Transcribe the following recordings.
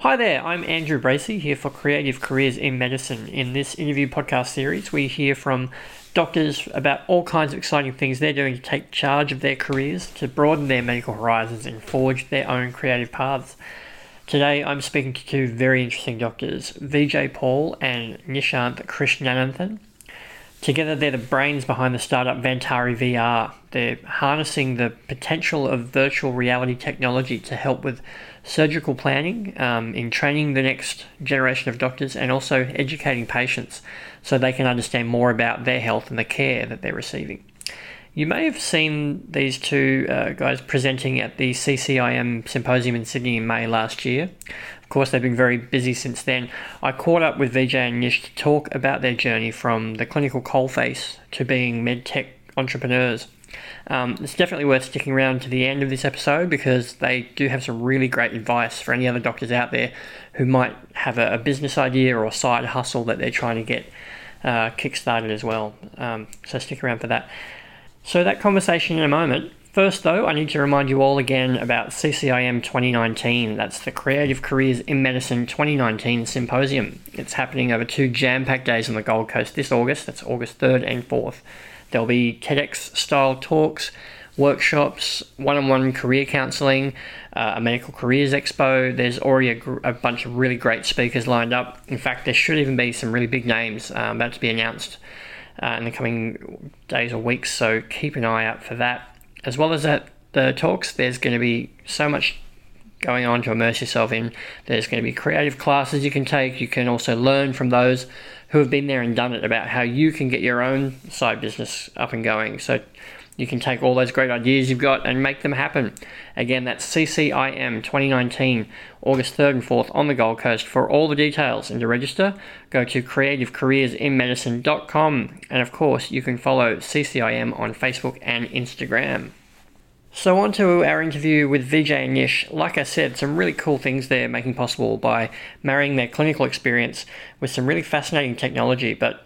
Hi there, I'm Andrew Bracey here for Creative Careers in Medicine. In this interview podcast series, we hear from doctors about all kinds of exciting things they're doing to take charge of their careers, to broaden their medical horizons, and forge their own creative paths. Today, I'm speaking to two very interesting doctors, Vijay Paul and Nishanth Krishnananthan. Together, they're the brains behind the startup Vantari VR. They're harnessing the potential of virtual reality technology to help with surgical planning, um, in training the next generation of doctors, and also educating patients so they can understand more about their health and the care that they're receiving. You may have seen these two uh, guys presenting at the CCIM symposium in Sydney in May last year. Course, they've been very busy since then. I caught up with Vijay and Nish to talk about their journey from the clinical coalface to being medtech entrepreneurs. Um, it's definitely worth sticking around to the end of this episode because they do have some really great advice for any other doctors out there who might have a, a business idea or side hustle that they're trying to get uh, kick-started as well. Um, so stick around for that. So that conversation in a moment. First, though, I need to remind you all again about CCIM 2019. That's the Creative Careers in Medicine 2019 Symposium. It's happening over two jam packed days on the Gold Coast this August. That's August 3rd and 4th. There'll be TEDx style talks, workshops, one on one career counseling, uh, a medical careers expo. There's already a, gr- a, bunch of really great speakers lined up. In fact, there should even be some really big names um, about to be announced uh, in the coming days or weeks, so keep an eye out for that. As well as at the talks, there's going to be so much going on to immerse yourself in. There's going to be creative classes you can take. You can also learn from those who have been there and done it about how you can get your own side business up and going. So you can take all those great ideas you've got and make them happen. Again, that's CCIM 2019, August 3rd and 4th on the Gold Coast. For all the details and to register, go to creativecareersinmedicine.com. And of course, you can follow CCIM on Facebook and Instagram. So, on to our interview with Vijay and Nish. Like I said, some really cool things they're making possible by marrying their clinical experience with some really fascinating technology, but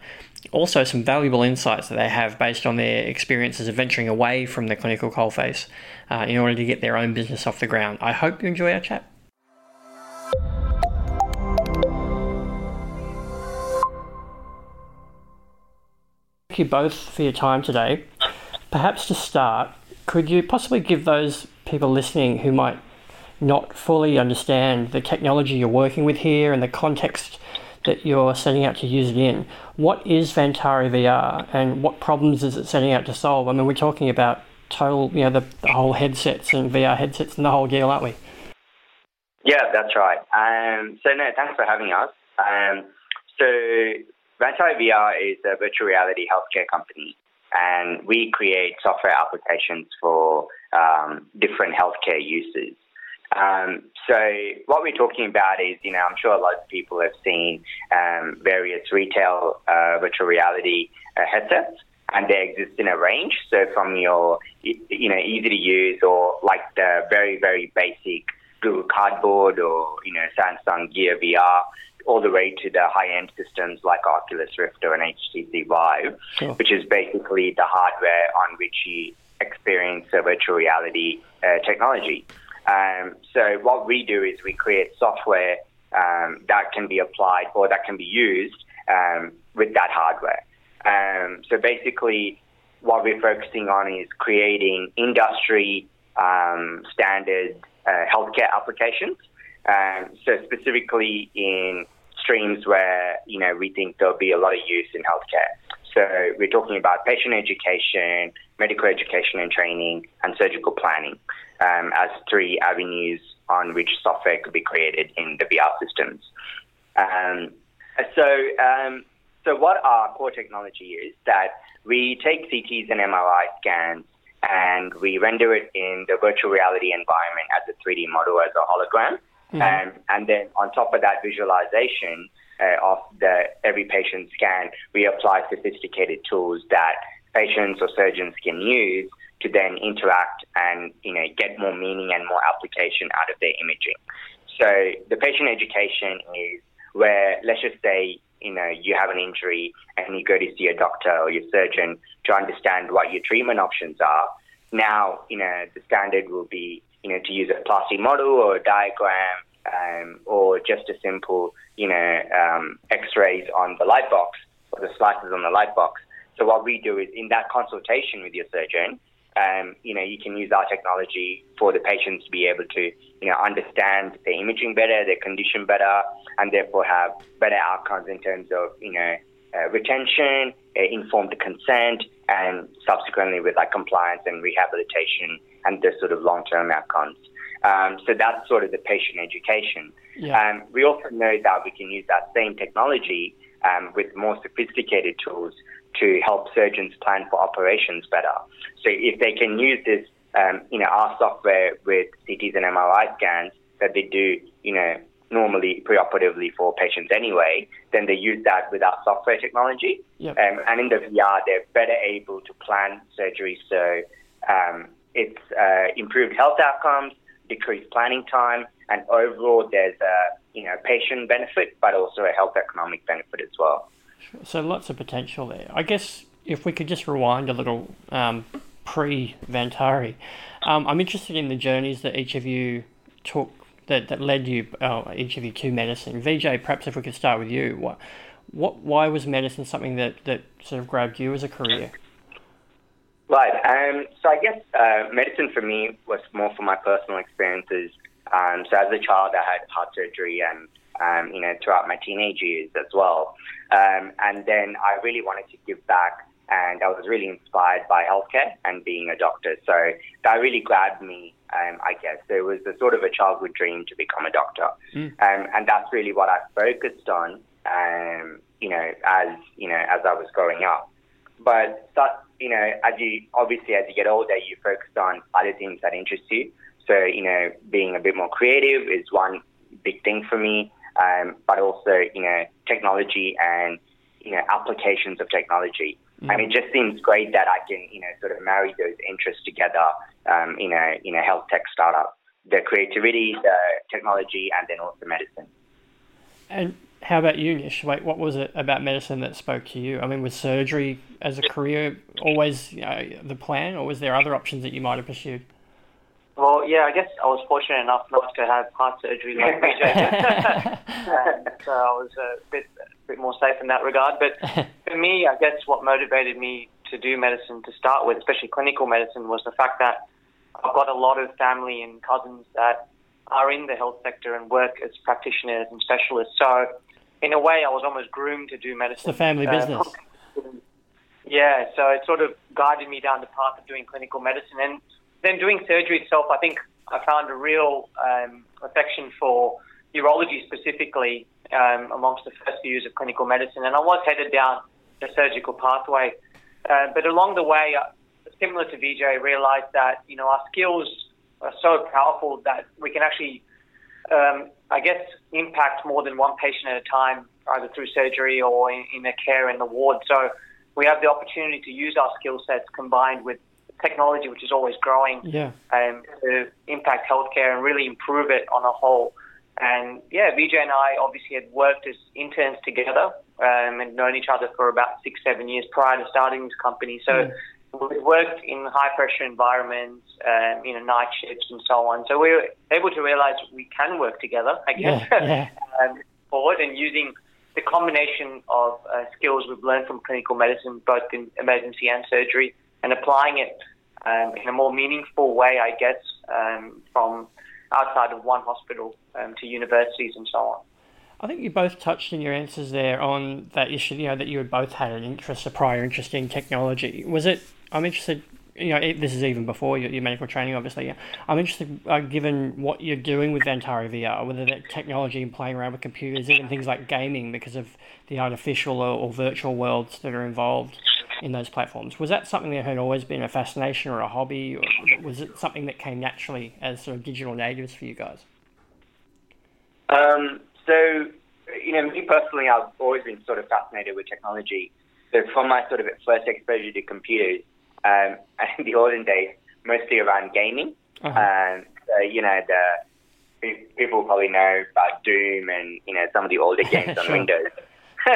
also some valuable insights that they have based on their experiences of venturing away from the clinical coalface uh, in order to get their own business off the ground. I hope you enjoy our chat. Thank you both for your time today. Perhaps to start, could you possibly give those people listening who might not fully understand the technology you're working with here and the context that you're setting out to use it in, what is Vantari VR and what problems is it setting out to solve? I mean, we're talking about total, you know, the, the whole headsets and VR headsets and the whole deal, aren't we? Yeah, that's right. Um, so, no, thanks for having us. Um, so, Vantari VR is a virtual reality healthcare company and we create software applications for um, different healthcare uses. Um, so what we're talking about is, you know, I'm sure a lot of people have seen um, various retail uh, virtual reality uh, headsets, and they exist in a range. So from your, you know, easy to use or like the very very basic Google Cardboard or you know Samsung Gear VR all the way to the high end systems like Oculus Rift or an HTC Vive, sure. which is basically the hardware on which you experience a virtual reality uh, technology. Um, so, what we do is we create software um, that can be applied or that can be used um, with that hardware. Um, so, basically, what we're focusing on is creating industry um, standard uh, healthcare applications. Um, so specifically in streams where you know we think there'll be a lot of use in healthcare. So we're talking about patient education, medical education and training, and surgical planning um, as three avenues on which software could be created in the VR systems. Um, so, um, so what our core technology is that we take CTs and MRI scans and we render it in the virtual reality environment as a 3D model as a hologram. Mm-hmm. Um, and then on top of that visualization uh, of the every patient scan, we apply sophisticated tools that patients or surgeons can use to then interact and you know get more meaning and more application out of their imaging. So the patient education is where let's just say you know you have an injury and you go to see a doctor or your surgeon to understand what your treatment options are. Now, you know, the standard will be, you know, to use a plastic model or a diagram um, or just a simple, you know, um, X-rays on the light box or the slices on the light box. So what we do is in that consultation with your surgeon, um, you know, you can use our technology for the patients to be able to, you know, understand their imaging better, their condition better, and therefore have better outcomes in terms of, you know, uh, retention, uh, informed consent, and subsequently with like compliance and rehabilitation and the sort of long-term outcomes. Um, so that's sort of the patient education. Yeah. Um, we also know that we can use that same technology um, with more sophisticated tools to help surgeons plan for operations better. So if they can use this, um, you know, our software with CTs and MRI scans that they do, you know, normally preoperatively for patients anyway, then they use that with our software technology. Yep. Um, and in the VR, they're better able to plan surgery. So um, it's uh, improved health outcomes, decreased planning time, and overall there's a you know patient benefit, but also a health economic benefit as well. So lots of potential there. I guess if we could just rewind a little um, pre Vantari, um, I'm interested in the journeys that each of you took that, that led you uh, each of you to medicine. VJ, perhaps if we could start with you, what what why was medicine something that, that sort of grabbed you as a career? Right. Um, so I guess uh, medicine for me was more for my personal experiences. Um, so as a child, I had heart surgery and um, you know, throughout my teenage years as well. Um, and then I really wanted to give back, and I was really inspired by healthcare and being a doctor. So that really grabbed me, um, I guess. There was a sort of a childhood dream to become a doctor, mm. um, and that's really what I focused on. Um, you know, as you know, as I was growing up. But that, you know, as you obviously as you get older, you focus on other things that interest you. So you know, being a bit more creative is one big thing for me um, but also you know technology and you know applications of technology. Mm. And it just seems great that I can you know sort of marry those interests together um, in a in a health tech startup. The creativity, the technology, and then also medicine. And how about you, Nish? Wait, what was it about medicine that spoke to you? I mean, was surgery as a career always you know, the plan, or was there other options that you might have pursued? Well, yeah, I guess I was fortunate enough not to have heart surgery like VJ so I was a bit, a bit more safe in that regard. But for me, I guess what motivated me to do medicine to start with, especially clinical medicine, was the fact that I've got a lot of family and cousins that are in the health sector and work as practitioners and specialists. So, in a way, I was almost groomed to do medicine. It's a family uh, business. Yeah, so it sort of guided me down the path of doing clinical medicine. And then doing surgery itself, I think I found a real um, affection for urology specifically um, amongst the first few years of clinical medicine, and I was headed down the surgical pathway. Uh, but along the way, uh, similar to VJ, I realized that you know our skills are so powerful that we can actually, um, I guess, impact more than one patient at a time, either through surgery or in, in their care in the ward. So we have the opportunity to use our skill sets combined with technology, which is always growing, yeah. um, to impact healthcare and really improve it on a whole. And yeah, VJ and I obviously had worked as interns together um, and known each other for about six, seven years prior to starting this company. So yeah. We worked in high pressure environments, um, you know, night shifts and so on. So we were able to realize we can work together, I guess, yeah, yeah. um, forward and using the combination of uh, skills we've learned from clinical medicine, both in emergency and surgery, and applying it um, in a more meaningful way, I guess, um, from outside of one hospital um, to universities and so on. I think you both touched in your answers there on that issue, you know, that you had both had an interest, a prior interest in technology. Was it, I'm interested, you know, this is even before your, your medical training, obviously. I'm interested, uh, given what you're doing with Vantari VR, whether that technology and playing around with computers, even things like gaming because of the artificial or, or virtual worlds that are involved in those platforms. Was that something that had always been a fascination or a hobby, or was it something that came naturally as sort of digital natives for you guys? Um, so, you know, me personally, I've always been sort of fascinated with technology. So, from my sort of first exposure to computers, um, in the olden days, mostly around gaming. Uh-huh. Um, so, you know, the people probably know about Doom and you know some of the older games on Windows.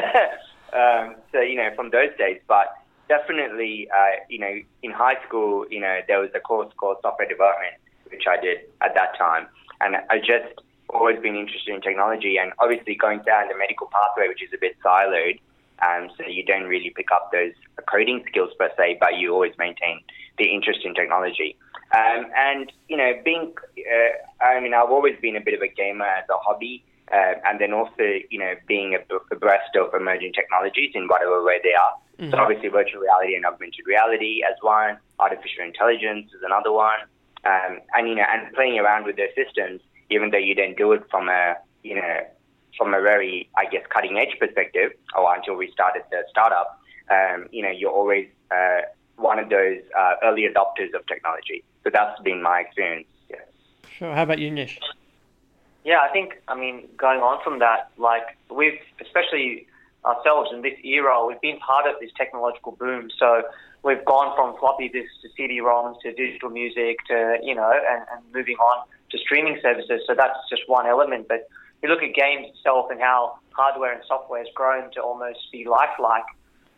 um, so you know, from those days, but definitely, uh, you know, in high school, you know, there was a course called software development, which I did at that time, and I just always been interested in technology, and obviously going down the medical pathway, which is a bit siloed. Um, so you don't really pick up those coding skills per se, but you always maintain the interest in technology. Um, and you know, being, uh, I mean, I've always been a bit of a gamer as a hobby, uh, and then also, you know, being abreast of emerging technologies in whatever way they are. Mm-hmm. So obviously, virtual reality and augmented reality as one, artificial intelligence is another one, um, and you know, and playing around with their systems, even though you don't do it from a, you know, from a very, I guess, cutting edge perspective, or until we started the startup, um, you know, you're always uh, one of those uh, early adopters of technology. So that's been my experience. Yeah. Sure. How about you, Nish? Yeah, I think, I mean, going on from that, like we've, especially ourselves in this era, we've been part of this technological boom. So we've gone from floppy disks to CD-ROMs to digital music to, you know, and, and moving on to streaming services. So that's just one element. But you look at games itself and how hardware and software has grown to almost be lifelike.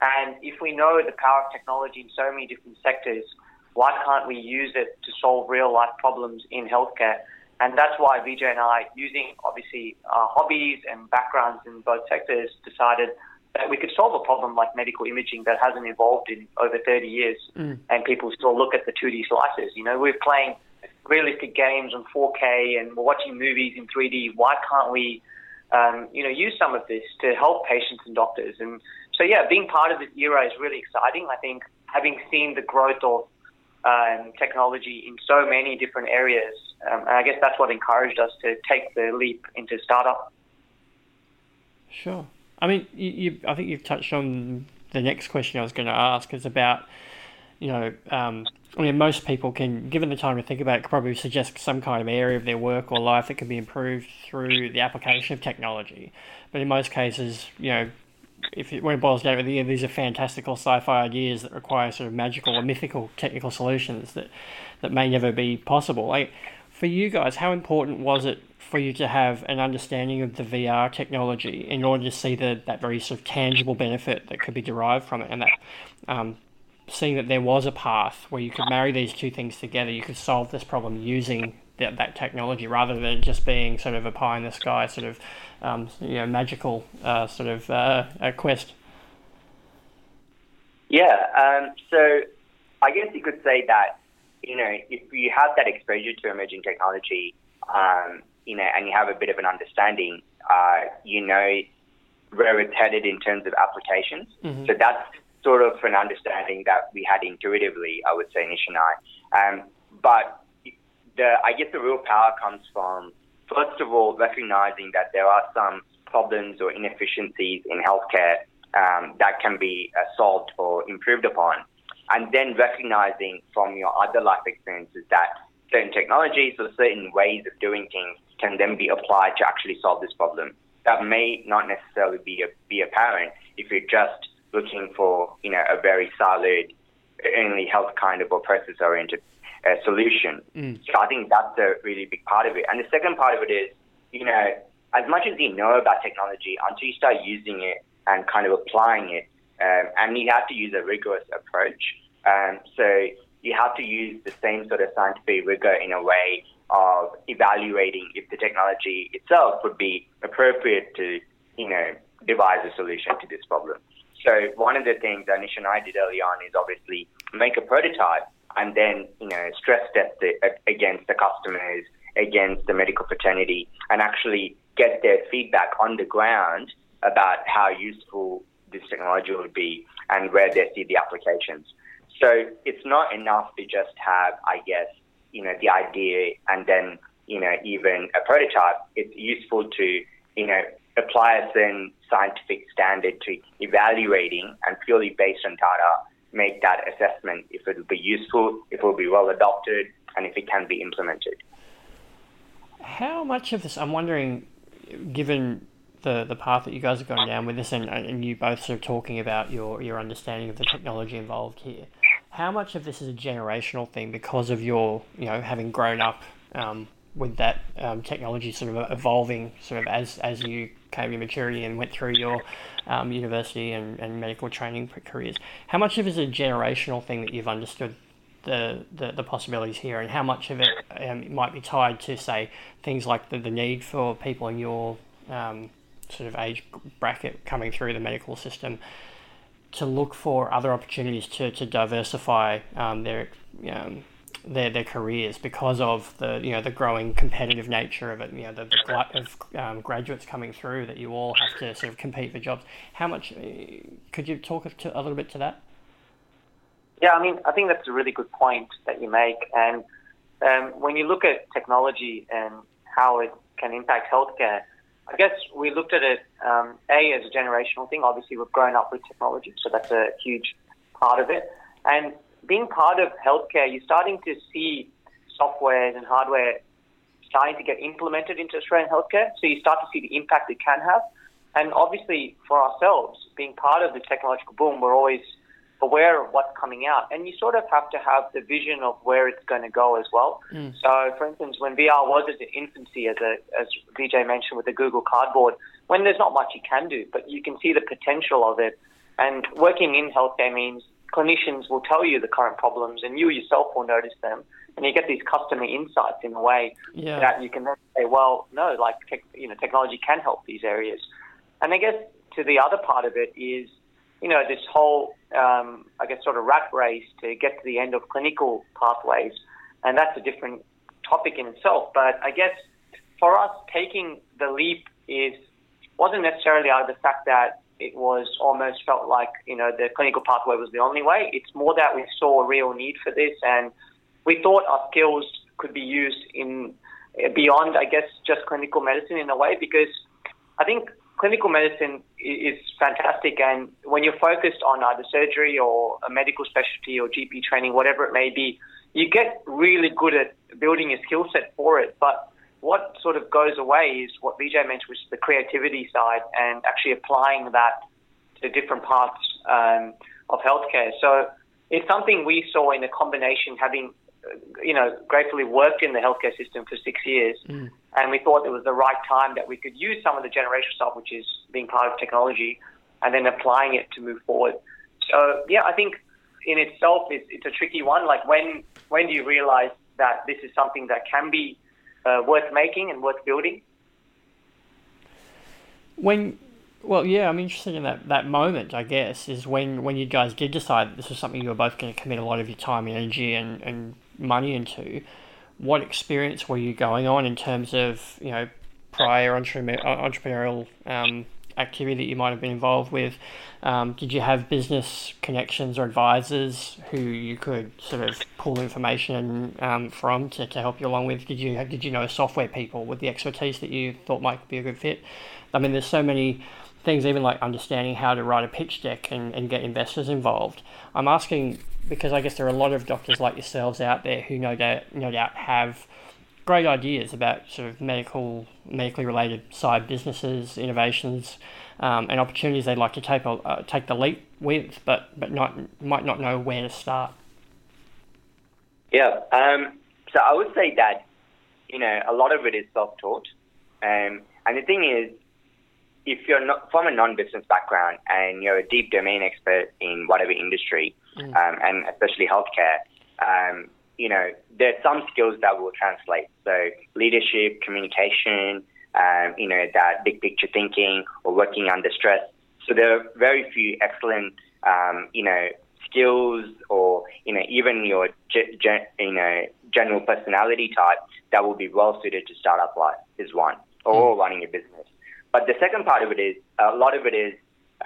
And if we know the power of technology in so many different sectors, why can't we use it to solve real life problems in healthcare? And that's why Vijay and I, using obviously our hobbies and backgrounds in both sectors, decided that we could solve a problem like medical imaging that hasn't evolved in over 30 years. Mm. And people still look at the 2D slices. You know, we're playing realistic games on 4K and we're watching movies in 3D. Why can't we, um, you know, use some of this to help patients and doctors? And so, yeah, being part of this era is really exciting. I think having seen the growth of um, technology in so many different areas, um, and I guess that's what encouraged us to take the leap into startup. Sure. I mean, you, you I think you've touched on the next question I was going to ask is about, you know, um, I mean, most people can, given the time to think about it, could probably suggest some kind of area of their work or life that can be improved through the application of technology. But in most cases, you know, if it, when it boils down to it, these are fantastical sci-fi ideas that require sort of magical or mythical technical solutions that that may never be possible. Like for you guys, how important was it for you to have an understanding of the VR technology in order to see the that very sort of tangible benefit that could be derived from it, and that um, seeing that there was a path where you could marry these two things together, you could solve this problem using that, that technology rather than just being sort of a pie in the sky sort of um, you know magical uh, sort of uh, quest. Yeah, um, so I guess you could say that you know if you have that exposure to emerging technology, um, you know, and you have a bit of an understanding, uh, you know where it's headed in terms of applications. Mm-hmm. So that's sort of an understanding that we had intuitively, I would say, Nish and I. Um, but the, I guess the real power comes from, first of all, recognizing that there are some problems or inefficiencies in healthcare um, that can be uh, solved or improved upon. And then recognizing from your other life experiences that certain technologies or certain ways of doing things can then be applied to actually solve this problem. That may not necessarily be, a, be apparent if you're just looking for, you know, a very solid, only health kind of or process oriented uh, solution. Mm. So I think that's a really big part of it. And the second part of it is, you know, as much as you know about technology, until you start using it and kind of applying it, um, and you have to use a rigorous approach. Um, so you have to use the same sort of scientific rigor in a way of evaluating if the technology itself would be appropriate to, you know, devise a solution to this problem. So one of the things that Nish and I did early on is obviously make a prototype and then, you know, stress test it against the customers, against the medical fraternity, and actually get their feedback on the ground about how useful this technology would be and where they see the applications. So it's not enough to just have, I guess, you know, the idea and then, you know, even a prototype. It's useful to, you know, apply a certain scientific standard to evaluating and purely based on data make that assessment if it will be useful, if it will be well adopted, and if it can be implemented. How much of this, I'm wondering, given the, the path that you guys are going down with this, and, and you both sort of talking about your, your understanding of the technology involved here, how much of this is a generational thing because of your, you know, having grown up um, with that um, technology sort of evolving sort of as as you came to maturity and went through your um, university and, and medical training careers. How much of it is a generational thing that you've understood the, the, the possibilities here, and how much of it um, might be tied to, say, things like the, the need for people in your um, sort of age bracket coming through the medical system to look for other opportunities to, to diversify um, their um, their their careers because of the you know the growing competitive nature of it. You know the, the glut of um, graduates coming through that you all have to sort of compete for jobs. How much uh, could you talk to, a little bit to that? Yeah, I mean, I think that's a really good point that you make. And um, when you look at technology and how it can impact healthcare, I guess we looked at it um, a as a generational thing. Obviously, we've grown up with technology, so that's a huge part of it. And being part of healthcare, you're starting to see software and hardware starting to get implemented into Australian healthcare. So you start to see the impact it can have. And obviously, for ourselves, being part of the technological boom, we're always aware of what's coming out. And you sort of have to have the vision of where it's going to go as well. Mm. So, for instance, when VR was at its infancy, as, a, as VJ mentioned with the Google Cardboard, when there's not much you can do, but you can see the potential of it. And working in healthcare means clinicians will tell you the current problems and you yourself will notice them. And you get these customer insights in a way yeah. that you can then say, well, no, like, tech, you know, technology can help these areas. And I guess to the other part of it is you know, this whole, um, I guess, sort of rat race to get to the end of clinical pathways. And that's a different topic in itself. But I guess for us, taking the leap is wasn't necessarily out of the fact that it was almost felt like, you know, the clinical pathway was the only way. It's more that we saw a real need for this and we thought our skills could be used in beyond, I guess, just clinical medicine in a way because I think clinical medicine is fantastic, and when you're focused on either surgery or a medical specialty or GP training, whatever it may be, you get really good at building a skill set for it. But what sort of goes away is what VJ mentioned, which is the creativity side and actually applying that to different parts um, of healthcare. So it's something we saw in a combination having you know, gratefully worked in the healthcare system for six years, mm. and we thought it was the right time that we could use some of the generational stuff, which is being part of technology, and then applying it to move forward. So yeah, I think in itself it's, it's a tricky one. Like when when do you realize that this is something that can be uh, worth making and worth building? When well, yeah, I'm interested in that, that moment, I guess, is when, when you guys did decide that this was something you were both going to commit a lot of your time and energy and, and money into, what experience were you going on in terms of you know prior entrepreneurial um, activity that you might have been involved with? Um, did you have business connections or advisors who you could sort of pull information um, from to, to help you along with? Did you did you know software people with the expertise that you thought might be a good fit? I mean, there's so many things, even like understanding how to write a pitch deck and, and get investors involved. I'm asking because I guess there are a lot of doctors like yourselves out there who no doubt no doubt have great ideas about sort of medical medically related side businesses, innovations, um, and opportunities they'd like to take uh, take the leap with, but but not might not know where to start. Yeah, um, so I would say that you know a lot of it is self taught, um, and the thing is if you're not from a non-business background and you're a deep domain expert in whatever industry, mm. um, and especially healthcare, um, you know, there's some skills that will translate. So leadership, communication, um, you know, that big picture thinking or working under stress. So there are very few excellent, um, you know, skills or, you know, even your, ge- ge- you know, general personality type that will be well suited to startup life is one or mm. running a business. But the second part of it is a lot of it is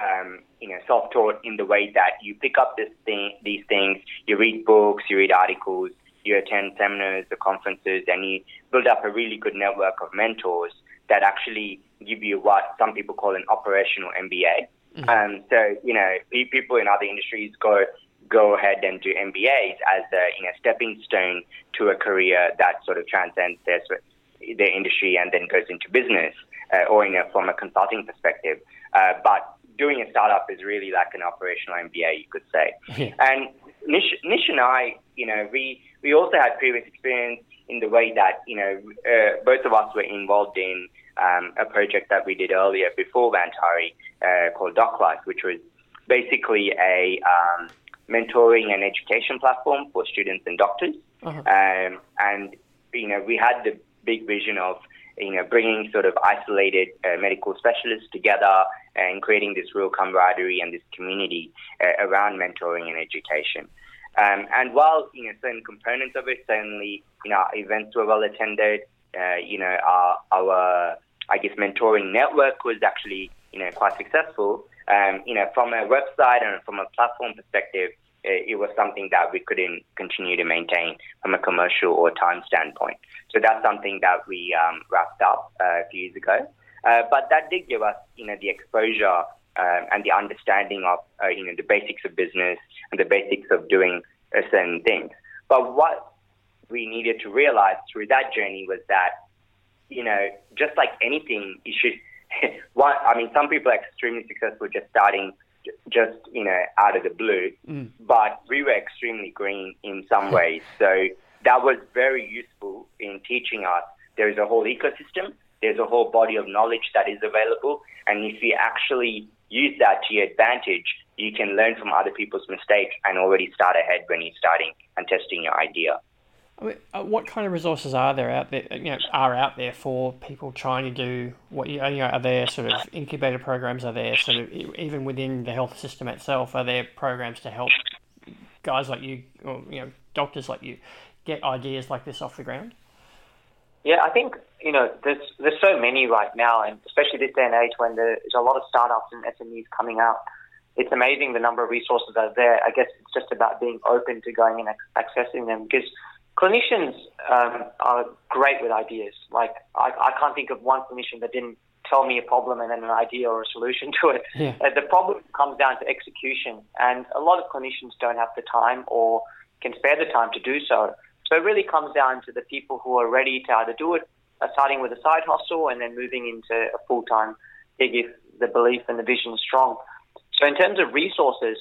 um, you know self-taught in the way that you pick up this thing, these things, you read books, you read articles, you attend seminars or conferences, and you build up a really good network of mentors that actually give you what some people call an operational MBA. Mm-hmm. Um, so you know people in other industries go go ahead and do MBAs as a you know stepping stone to a career that sort of transcends their their industry and then goes into business uh, or in a, from a consulting perspective. Uh, but doing a startup is really like an operational MBA, you could say. Yeah. And Nish, Nish and I, you know, we, we also had previous experience in the way that, you know, uh, both of us were involved in um, a project that we did earlier before Vantari uh, called DocLife, which was basically a um, mentoring and education platform for students and doctors. Uh-huh. Um, and, you know, we had the big vision of, you know, bringing sort of isolated uh, medical specialists together and creating this real camaraderie and this community uh, around mentoring and education. Um, and while you know certain components of it, certainly you know events were well attended. Uh, you know our, our I guess mentoring network was actually you know quite successful. Um, you know from a website and from a platform perspective, it, it was something that we couldn't continue to maintain from a commercial or time standpoint. So that's something that we um, wrapped up uh, a few years ago. Uh, but that did give us, you know, the exposure um, and the understanding of, uh, you know, the basics of business and the basics of doing uh, certain things. But what we needed to realize through that journey was that, you know, just like anything, you should. one, I mean, some people are extremely successful just starting, just you know, out of the blue. Mm. But we were extremely green in some ways, so that was very useful in teaching us there is a whole ecosystem there's a whole body of knowledge that is available. And if you actually use that to your advantage, you can learn from other people's mistakes and already start ahead when you're starting and testing your idea. I mean, uh, what kind of resources are there out there? You know, are out there for people trying to do what you, know? Are there sort of incubator programs? Are there sort of even within the health system itself? Are there programs to help guys like you, or you know, doctors like you, get ideas like this off the ground? Yeah, I think you know there's there's so many right now, and especially this day and age when there's a lot of startups and SMEs coming out. It's amazing the number of resources that are there. I guess it's just about being open to going and accessing them because clinicians um, are great with ideas. Like I, I can't think of one clinician that didn't tell me a problem and then an idea or a solution to it. Yeah. Uh, the problem comes down to execution, and a lot of clinicians don't have the time or can spare the time to do so. So it really comes down to the people who are ready to either do it, uh, starting with a side hustle and then moving into a full time gig if the belief and the vision is strong. So in terms of resources,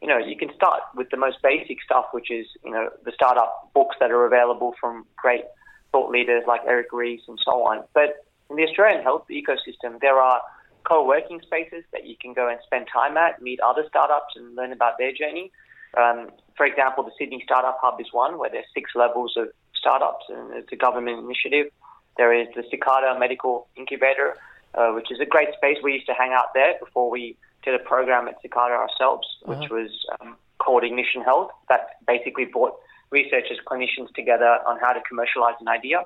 you know, you can start with the most basic stuff, which is, you know, the startup books that are available from great thought leaders like Eric Ries and so on. But in the Australian health ecosystem, there are co-working spaces that you can go and spend time at, meet other startups and learn about their journey. Um, for example, the Sydney Startup Hub is one where there's six levels of startups, and it's a government initiative. There is the Cicada Medical Incubator, uh, which is a great space. We used to hang out there before we did a program at Cicada ourselves, uh-huh. which was um, called Ignition Health, that basically brought researchers, clinicians together on how to commercialize an idea.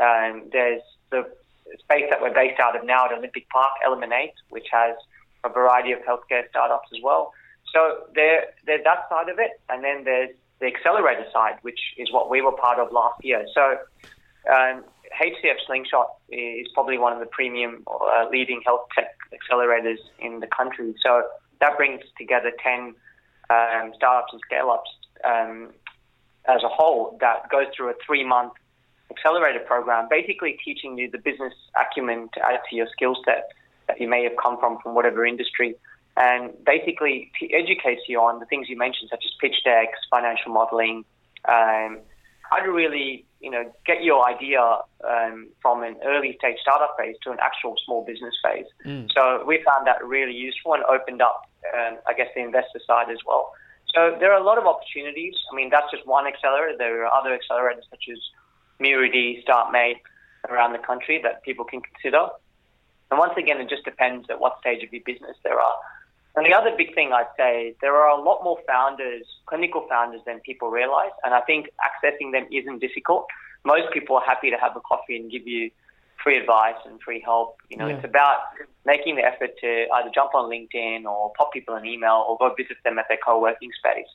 And there's the space that we're based out of now at Olympic Park, Element 8, which has a variety of healthcare startups as well. So there, there's that side of it, and then there's the accelerator side, which is what we were part of last year. So um, HCF Slingshot is probably one of the premium uh, leading health tech accelerators in the country. So that brings together 10 um, startups and scale ups um, as a whole that goes through a three month accelerator program, basically teaching you the business acumen to add to your skill set that you may have come from from whatever industry and basically educates you on the things you mentioned, such as pitch decks, financial modeling, um, how to really, you know, get your idea um, from an early stage startup phase to an actual small business phase. Mm. So we found that really useful and opened up, um, I guess, the investor side as well. So there are a lot of opportunities. I mean, that's just one accelerator. There are other accelerators such as muru-D, StartMate around the country that people can consider. And once again, it just depends at what stage of your business there are. And the other big thing I'd say, there are a lot more founders, clinical founders, than people realize. And I think accessing them isn't difficult. Most people are happy to have a coffee and give you free advice and free help. You know, yeah. it's about making the effort to either jump on LinkedIn or pop people an email or go visit them at their co-working space.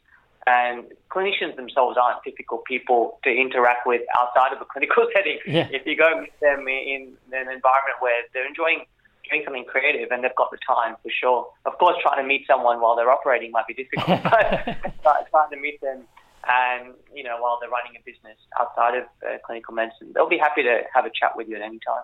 And clinicians themselves aren't typical people to interact with outside of a clinical setting. Yeah. If you go meet them in an environment where they're enjoying doing something creative and they've got the time for sure. Of course, trying to meet someone while they're operating might be difficult, but trying to meet them and you know while they're running a business outside of uh, clinical medicine, they'll be happy to have a chat with you at any time.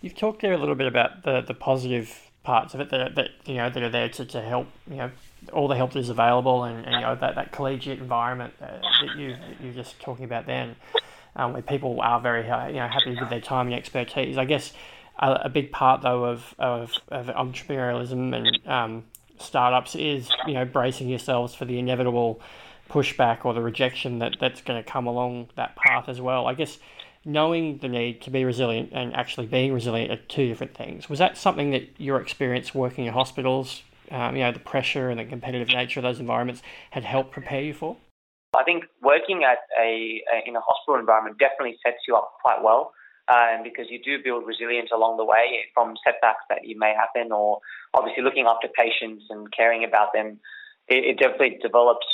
You've talked there a little bit about the, the positive parts of it that, that you know that are there to, to help you know all the help that is available and, and you know that, that collegiate environment uh, that you you're just talking about then, um, where people are very uh, you know happy with their time and expertise. I guess a, a big part though of, of, of entrepreneurialism and um, startups is you know bracing yourselves for the inevitable pushback or the rejection that that's going to come along that path as well. I guess knowing the need to be resilient and actually being resilient are two different things. Was that something that your experience working in hospitals, um, you know, the pressure and the competitive nature of those environments had helped prepare you for? I think working at a, a in a hospital environment definitely sets you up quite well. Um, because you do build resilience along the way from setbacks that you may happen, or obviously looking after patients and caring about them. It, it definitely develops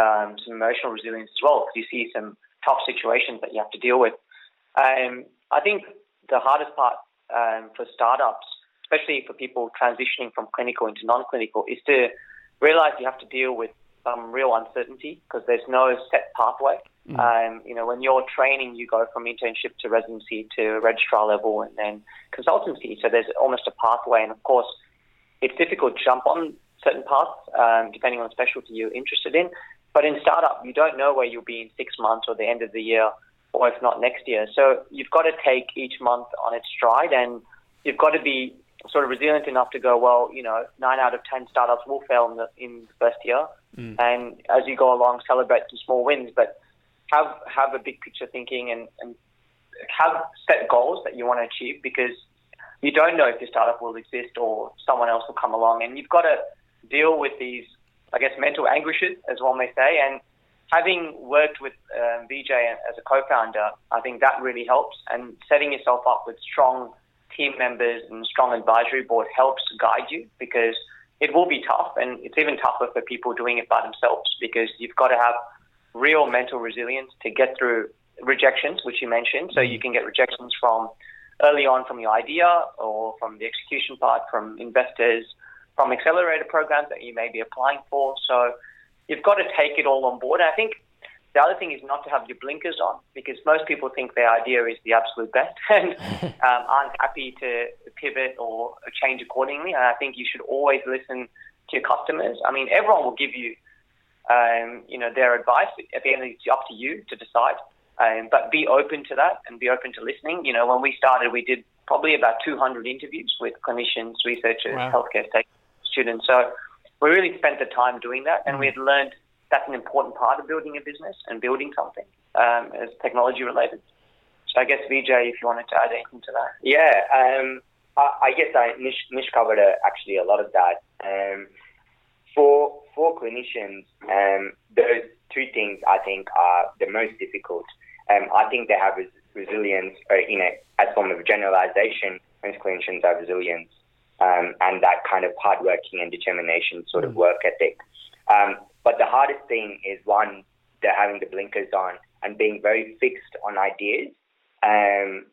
um, some emotional resilience as well because you see some tough situations that you have to deal with. Um, I think the hardest part um, for startups, especially for people transitioning from clinical into non-clinical, is to realize you have to deal with some real uncertainty because there's no set pathway. Mm. Um, you know, when you're training, you go from internship to residency to registrar level and then consultancy. So there's almost a pathway, and of course, it's difficult to jump on certain paths um, depending on the specialty you're interested in. But in startup, you don't know where you'll be in six months or the end of the year, or if not next year. So you've got to take each month on its stride, and you've got to be sort of resilient enough to go, well, you know, nine out of ten startups will fail in the, in the first year, mm. and as you go along, celebrate some small wins, but have have a big picture thinking and, and have set goals that you want to achieve because you don't know if your startup will exist or someone else will come along, and you've got to deal with these I guess, mental anguishes, as one may say. And having worked with um, as a co-founder, I think that really helps. And setting yourself up with strong team members and strong advisory board helps guide you because it will be tough, and it's even tougher for people doing it by themselves because you've got to have real mental resilience to get through rejections, which you mentioned. So you can get rejections from early on from your idea or from the execution part, from investors, from accelerator programs that you may be applying for. So you've got to take it all on board. And I think the other thing is not to have your blinkers on because most people think their idea is the absolute best and um, aren't happy to pivot or change accordingly. And I think you should always listen to your customers. I mean, everyone will give you, um, you know, their advice. At the end, it's up to you to decide. Um, but be open to that and be open to listening. You know, when we started, we did probably about 200 interviews with clinicians, researchers, wow. healthcare stakeholders students. So we really spent the time doing that, and we had learned that's an important part of building a business and building something um, as technology related. So I guess Vijay, if you wanted to add anything to that. Yeah, um, I, I, guess I, Nish, Nish covered uh, actually a lot of that. Um, for for clinicians, um, those two things I think are the most difficult. Um, I think they have res- resilience, uh, you know, as form of generalization. Most clinicians have resilience um, and that kind of hardworking and determination sort of mm. work ethic. Um, but the hardest thing is one, they're having the blinkers on and being very fixed on ideas um,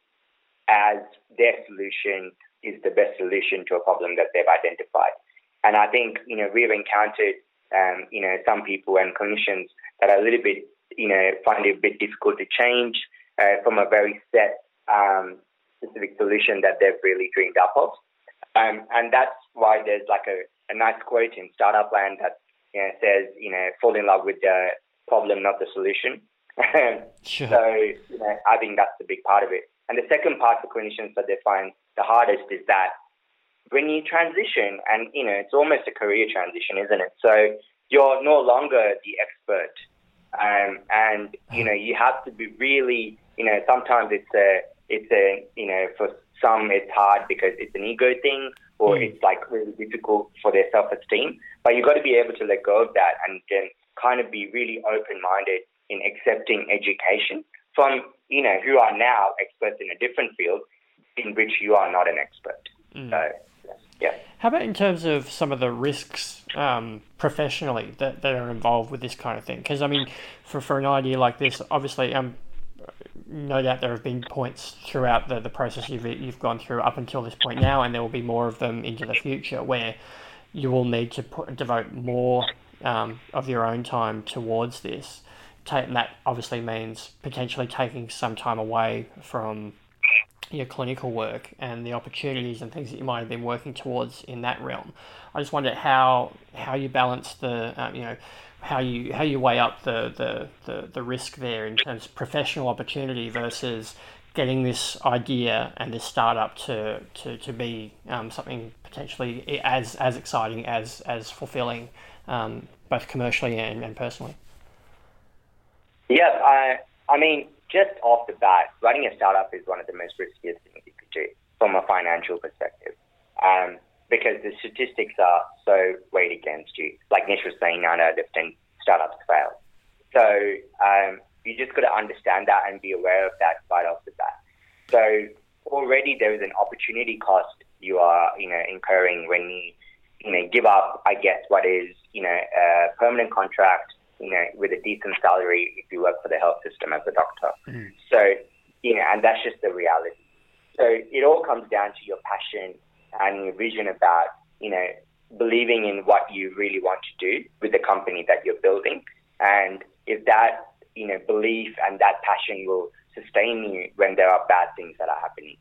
as their solution is the best solution to a problem that they've identified. And I think, you know, we've encountered, um, you know, some people and clinicians that are a little bit, you know, find it a bit difficult to change uh, from a very set um, specific solution that they've really dreamed up of. Um, and that's why there's like a, a nice quote in Startup Land that you know, says, you know, fall in love with the problem, not the solution. sure. So, you know, I think that's a big part of it. And the second part for clinicians that they find the hardest is that when you transition, and, you know, it's almost a career transition, isn't it? So you're no longer the expert. Um, and, you know, you have to be really, you know, sometimes it's a, it's a, you know, for some it's hard because it's an ego thing or mm. it's like really difficult for their self esteem. But you've got to be able to let go of that and then kind of be really open minded in accepting education from, you know, who are now experts in a different field in which you are not an expert. Mm. So, yeah. How about in terms of some of the risks um, professionally that, that are involved with this kind of thing? Because, I mean, for, for an idea like this, obviously, um, no doubt there have been points throughout the, the process you've, you've gone through up until this point now, and there will be more of them into the future where you will need to put, devote more um, of your own time towards this. and that obviously means potentially taking some time away from your clinical work and the opportunities and things that you might have been working towards in that realm. I just wonder how how you balance the um, you know how you how you weigh up the, the, the, the risk there in terms of professional opportunity versus getting this idea and this startup to to, to be um, something potentially as as exciting as as fulfilling um, both commercially and, and personally. Yeah, I I mean just off the bat, running a startup is one of the most riskiest things you could do from a financial perspective. Um, because the statistics are so weighed against you. Like Nish was saying, nine out of 10 startups fail. So um, you just got to understand that and be aware of that right off the bat. So already there is an opportunity cost you are, you know, incurring when you, you know, give up, I guess, what is, you know, a permanent contract, you know, with a decent salary if you work for the health system as a doctor. Mm. So, you know, and that's just the reality. So it all comes down to your passion and your vision about, you know, believing in what you really want to do with the company that you're building. And if that, you know, belief and that passion will sustain you when there are bad things that are happening.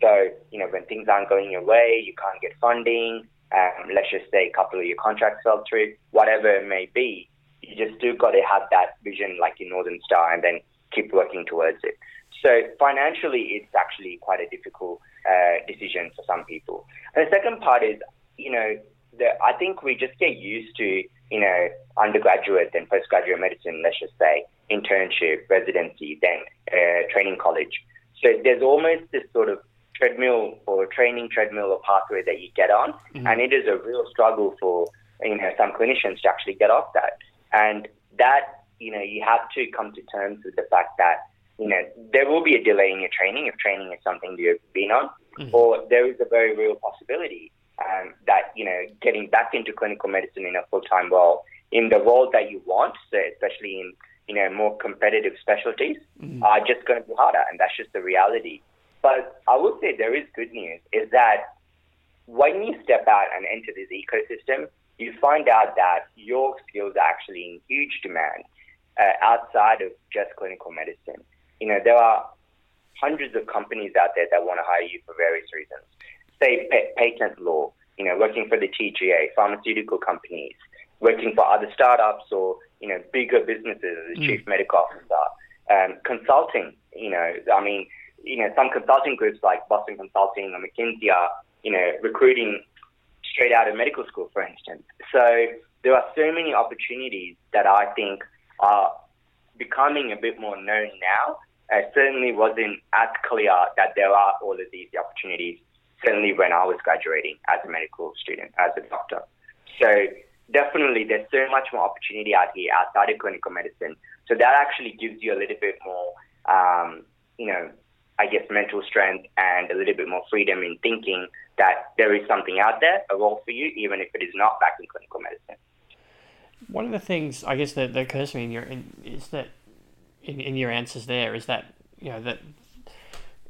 So, you know, when things aren't going your way, you can't get funding, um, let's just say a couple of your contracts fell through, whatever it may be, you just do got to have that vision like your Northern Star and then keep working towards it. So financially, it's actually quite a difficult uh, decision for some people. And the second part is, you know, the, I think we just get used to, you know, undergraduate and postgraduate medicine, let's just say, internship, residency, then uh, training college. So there's almost this sort of treadmill or training treadmill or pathway that you get on, mm-hmm. and it is a real struggle for you know some clinicians to actually get off that. And that you know you have to come to terms with the fact that you know there will be a delay in your training if training is something you've been on, mm-hmm. or there is a very real possibility um, that you know getting back into clinical medicine in a full time role in the role that you want, so especially in you know more competitive specialties, mm-hmm. are just going to be harder, and that's just the reality. But I would say there is good news is that when you step out and enter this ecosystem, you find out that your skills are actually in huge demand uh, outside of just clinical medicine. You know, there are hundreds of companies out there that want to hire you for various reasons say patent law, you know, working for the TGA, pharmaceutical companies, working for other startups or, you know, bigger businesses as mm. chief medical officer, um, consulting, you know, I mean, you know, some consulting groups like Boston Consulting or McKinsey are, you know, recruiting straight out of medical school, for instance. So there are so many opportunities that I think are becoming a bit more known now. It certainly wasn't as clear that there are all of these opportunities certainly when I was graduating as a medical student, as a doctor. So definitely there's so much more opportunity out here outside of clinical medicine. So that actually gives you a little bit more, um, you know, I guess mental strength and a little bit more freedom in thinking that there is something out there, a role for you, even if it is not back in clinical medicine. One of the things I guess that, that occurs to me in your in, is that in, in your answers there is that you know that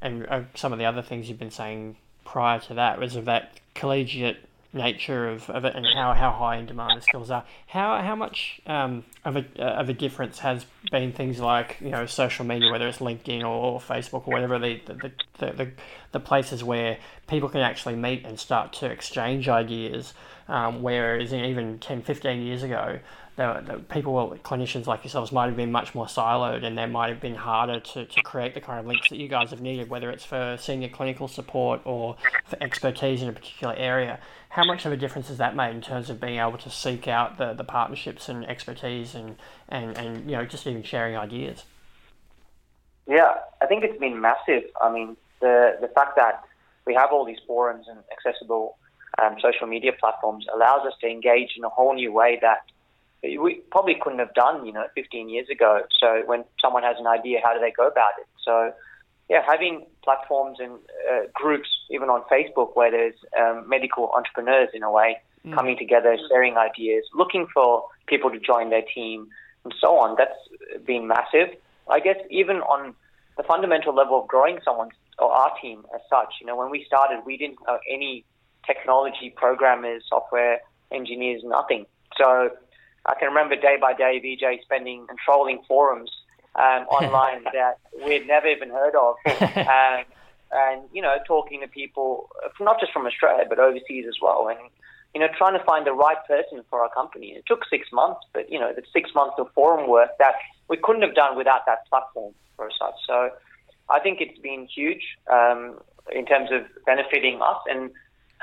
and uh, some of the other things you've been saying prior to that was of that collegiate nature of, of it and how, how high in demand the skills are. How how much um, of a uh, of a difference has been things like you know social media, whether it's LinkedIn or, or Facebook or whatever the the, the, the the places where people can actually meet and start to exchange ideas, um, whereas even 10, 15 years ago, the, the people, clinicians like yourselves, might have been much more siloed, and they might have been harder to, to create the kind of links that you guys have needed, whether it's for senior clinical support or for expertise in a particular area. How much of a difference has that made in terms of being able to seek out the, the partnerships and expertise and, and, and you know just even sharing ideas? Yeah, I think it's been massive. I mean, the the fact that we have all these forums and accessible um, social media platforms allows us to engage in a whole new way that we probably couldn't have done, you know, 15 years ago. So when someone has an idea, how do they go about it? So, yeah, having platforms and uh, groups, even on Facebook, where there's um, medical entrepreneurs in a way mm. coming together, sharing ideas, looking for people to join their team, and so on. That's been massive. I guess even on the fundamental level of growing someone's or our team as such. You know, when we started, we didn't know any technology programmers, software engineers, nothing. So I can remember day by day VJ spending and trolling forums um, online that we'd never even heard of. Um, and you know talking to people not just from Australia but overseas as well, and you know trying to find the right person for our company. It took six months, but you know the six months of forum work that we couldn't have done without that platform for us. So I think it's been huge um, in terms of benefiting us and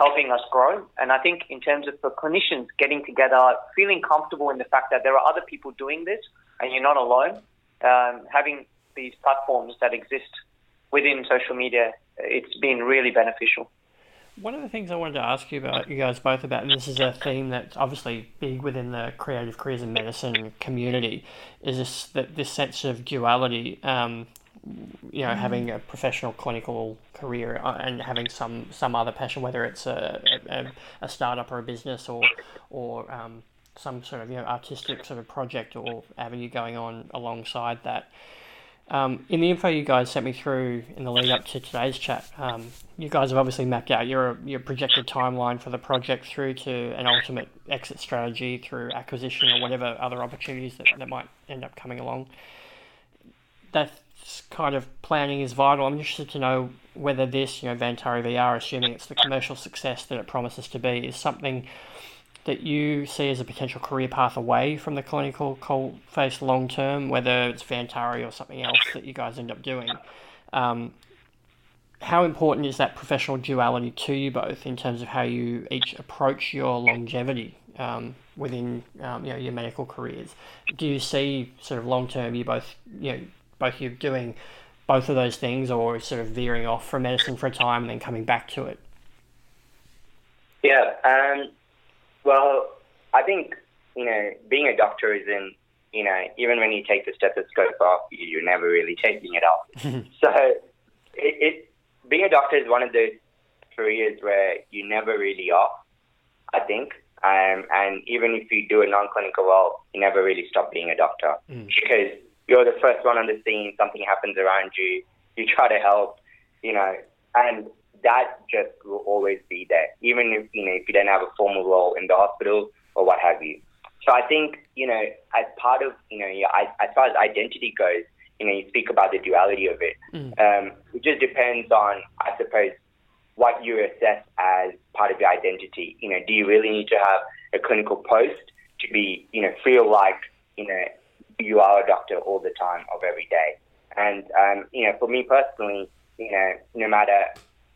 helping us grow. And I think in terms of for clinicians getting together, feeling comfortable in the fact that there are other people doing this and you're not alone, um, having these platforms that exist within social media, it's been really beneficial. One of the things I wanted to ask you about, you guys both about, and this is a theme that's obviously big within the creative careers in medicine community, is this that this sense of duality. Um, you know, having a professional clinical career uh, and having some some other passion, whether it's a, a, a startup or a business or or um, some sort of you know artistic sort of project or avenue going on alongside that. Um, in the info you guys sent me through in the lead up to today's chat, um, you guys have obviously mapped out your your projected timeline for the project through to an ultimate exit strategy through acquisition or whatever other opportunities that, that might end up coming along. That kind of planning is vital. I'm interested to know whether this, you know, Vantari VR, assuming it's the commercial success that it promises to be, is something that you see as a potential career path away from the clinical face long term, whether it's Vantari or something else that you guys end up doing. Um, how important is that professional duality to you both in terms of how you each approach your longevity um, within um, you know your medical careers? Do you see sort of long term you both you know both you doing both of those things or sort of veering off from medicine for a time and then coming back to it? Yeah, um, well, I think you know being a doctor is in you know even when you take the stethoscope off, you're never really taking it off. so it, it being a doctor is one of those careers where you never really off. I think, um, and even if you do a non-clinical role, you never really stop being a doctor mm. because you're the first one on the scene. Something happens around you, you try to help, you know, and that just will always be there, even if you know if you don't have a formal role in the hospital or what have you. So I think you know as part of you know as far as identity goes, you know you speak about the duality of it. Mm. Um, it just depends on I suppose what you assess as part of your identity. You know, do you really need to have a clinical post to be you know feel like you know you are a doctor all the time of every day? And um, you know, for me personally, you know, no matter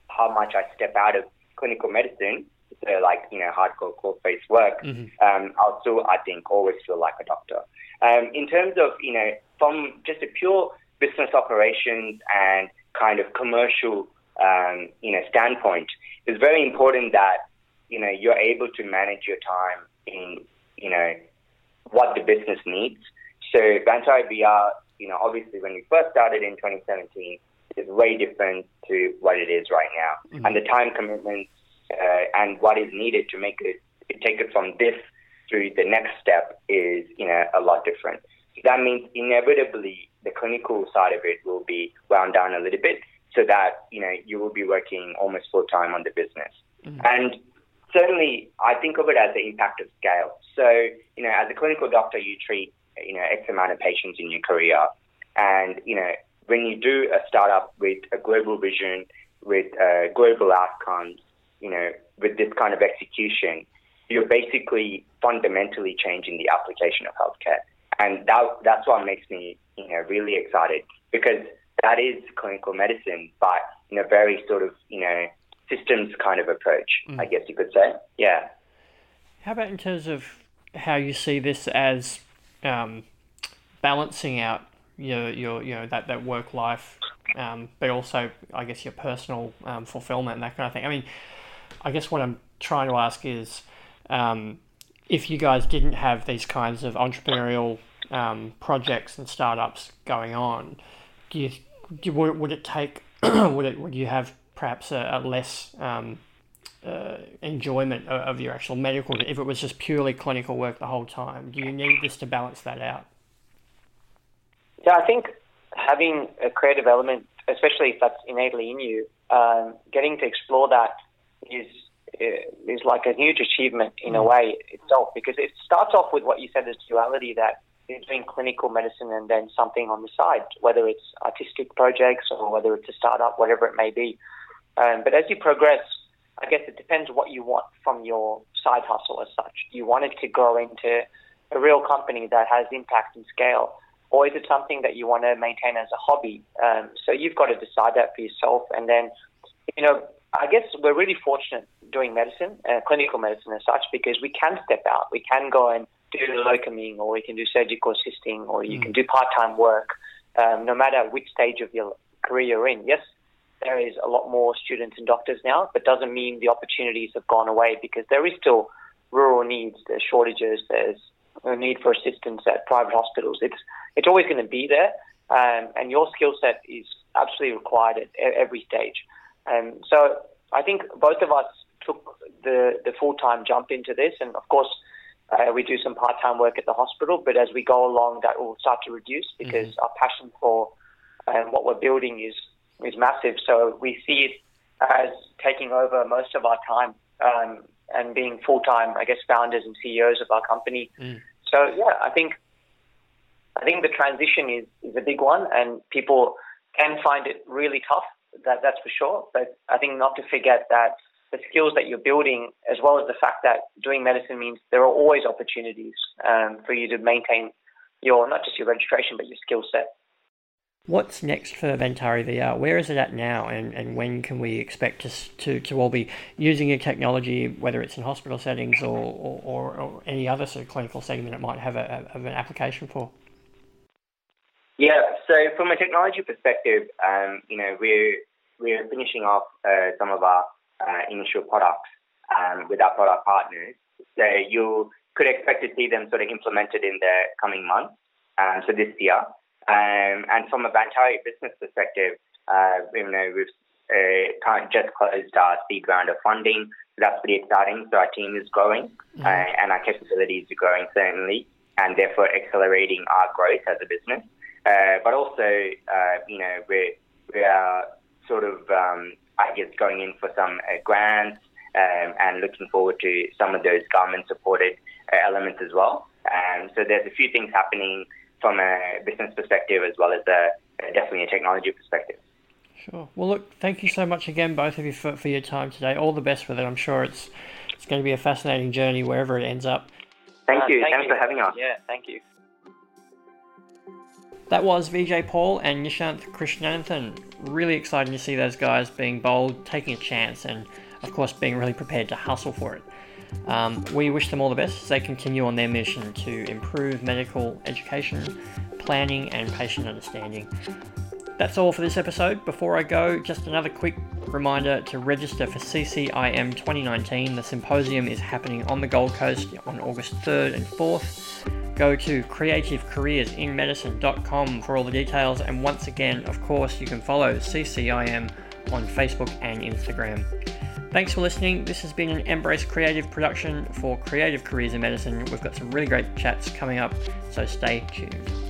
how much I step out of clinical medicine, so like, you know, hardcore cold face work, mm-hmm. um, I'll still, I think, always feel like a doctor. Um, in terms of, you know, from just a pure business operations and kind of commercial, um, you know, standpoint, it's very important that, you know, you're able to manage your time in, you know, what the business needs. So Vantari VR, you know, obviously when we first started in 2017, is way different to what it is right now. Mm-hmm. And the time commitment uh, and what is needed to make it take it from this through the next step is you know a lot different. So that means inevitably the clinical side of it will be wound down a little bit so that you know you will be working almost full time on the business. Mm-hmm. And certainly I think of it as the impact of scale. So, you know, as a clinical doctor you treat, you know, X amount of patients in your career and, you know, when you do a startup with a global vision, with uh, global outcomes, you know, with this kind of execution, you're basically fundamentally changing the application of healthcare. And that, that's what makes me, you know, really excited because that is clinical medicine, but in a very sort of, you know, systems kind of approach, mm. I guess you could say. Yeah. How about in terms of how you see this as um, balancing out your your you know that that work life, um, but also I guess your personal um, fulfillment and that kind of thing. I mean, I guess what I'm trying to ask is, um, if you guys didn't have these kinds of entrepreneurial um, projects and startups going on, do you, do, would, would it take would it would you have perhaps a, a less um, uh, enjoyment of, of your actual medical if it was just purely clinical work the whole time? Do you need this to balance that out? Yeah, I think having a creative element, especially if that's innately in you, um, getting to explore that is is like a huge achievement in a mm. way itself because it starts off with what you said as duality that is doing clinical medicine and then something on the side, whether it's artistic projects or whether it's a startup, whatever it may be. Um, but as you progress, I guess it depends what you want from your side hustle as such. Do you want it to grow into a real company that has impact and scale? Or is it something that you want to maintain as a hobby? Um, so you've got to decide that for yourself. And then, you know, I guess we're really fortunate doing medicine, uh, clinical medicine as such, because we can step out. We can go and do locuming, or we can do surgical assisting, or you mm. can do part-time work, um, no matter which stage of your career you're in. Yes, there is a lot more students and doctors now, but doesn't mean the opportunities have gone away because there is still rural needs. There's shortages. There's a need for assistance at private hospitals. It's it's always going to be there, um, and your skill set is absolutely required at every stage. Um, so I think both of us took the, the full time jump into this, and of course, uh, we do some part time work at the hospital. But as we go along, that will start to reduce because mm-hmm. our passion for um, what we're building is is massive. So we see it as taking over most of our time um, and being full time, I guess, founders and CEOs of our company. Mm. So yeah, I think I think the transition is, is a big one, and people can find it really tough that, that's for sure. But I think not to forget that the skills that you're building, as well as the fact that doing medicine means there are always opportunities um, for you to maintain your not just your registration but your skill set. What's next for Vantari VR? Where is it at now, and, and when can we expect to, to, to all be using your technology, whether it's in hospital settings or, or, or, or any other sort of clinical setting that it might have, a, have an application for? Yeah, so from a technology perspective, um, you know, we're, we're finishing off uh, some of our uh, initial products um, with our product partners. So you could expect to see them sort of implemented in the coming months, um, so this year. Um, and from a Vantari business perspective, uh, you know, we've uh, just closed our seed round of funding. So that's pretty exciting. So our team is growing mm-hmm. uh, and our capabilities are growing certainly, and therefore accelerating our growth as a business. Uh, but also, uh, you know, we're, we are sort of, um, I guess, going in for some uh, grants um, and looking forward to some of those government-supported uh, elements as well. Um, so there's a few things happening from a business perspective as well as a, definitely a technology perspective. Sure. Well, look, thank you so much again, both of you, for, for your time today. All the best with it. I'm sure it's it's going to be a fascinating journey wherever it ends up. Thank you. Uh, thank Thanks you. for having us. Yeah, thank you. That was Vijay Paul and Nishanth Krishnananthan. Really exciting to see those guys being bold, taking a chance, and of course being really prepared to hustle for it. Um, we wish them all the best as they continue on their mission to improve medical education, planning, and patient understanding. That's all for this episode. Before I go, just another quick reminder to register for CCIM 2019. The symposium is happening on the Gold Coast on August 3rd and 4th. Go to creativecareersinmedicine.com for all the details, and once again, of course, you can follow CCIM on Facebook and Instagram. Thanks for listening. This has been an Embrace Creative production for Creative Careers in Medicine. We've got some really great chats coming up, so stay tuned.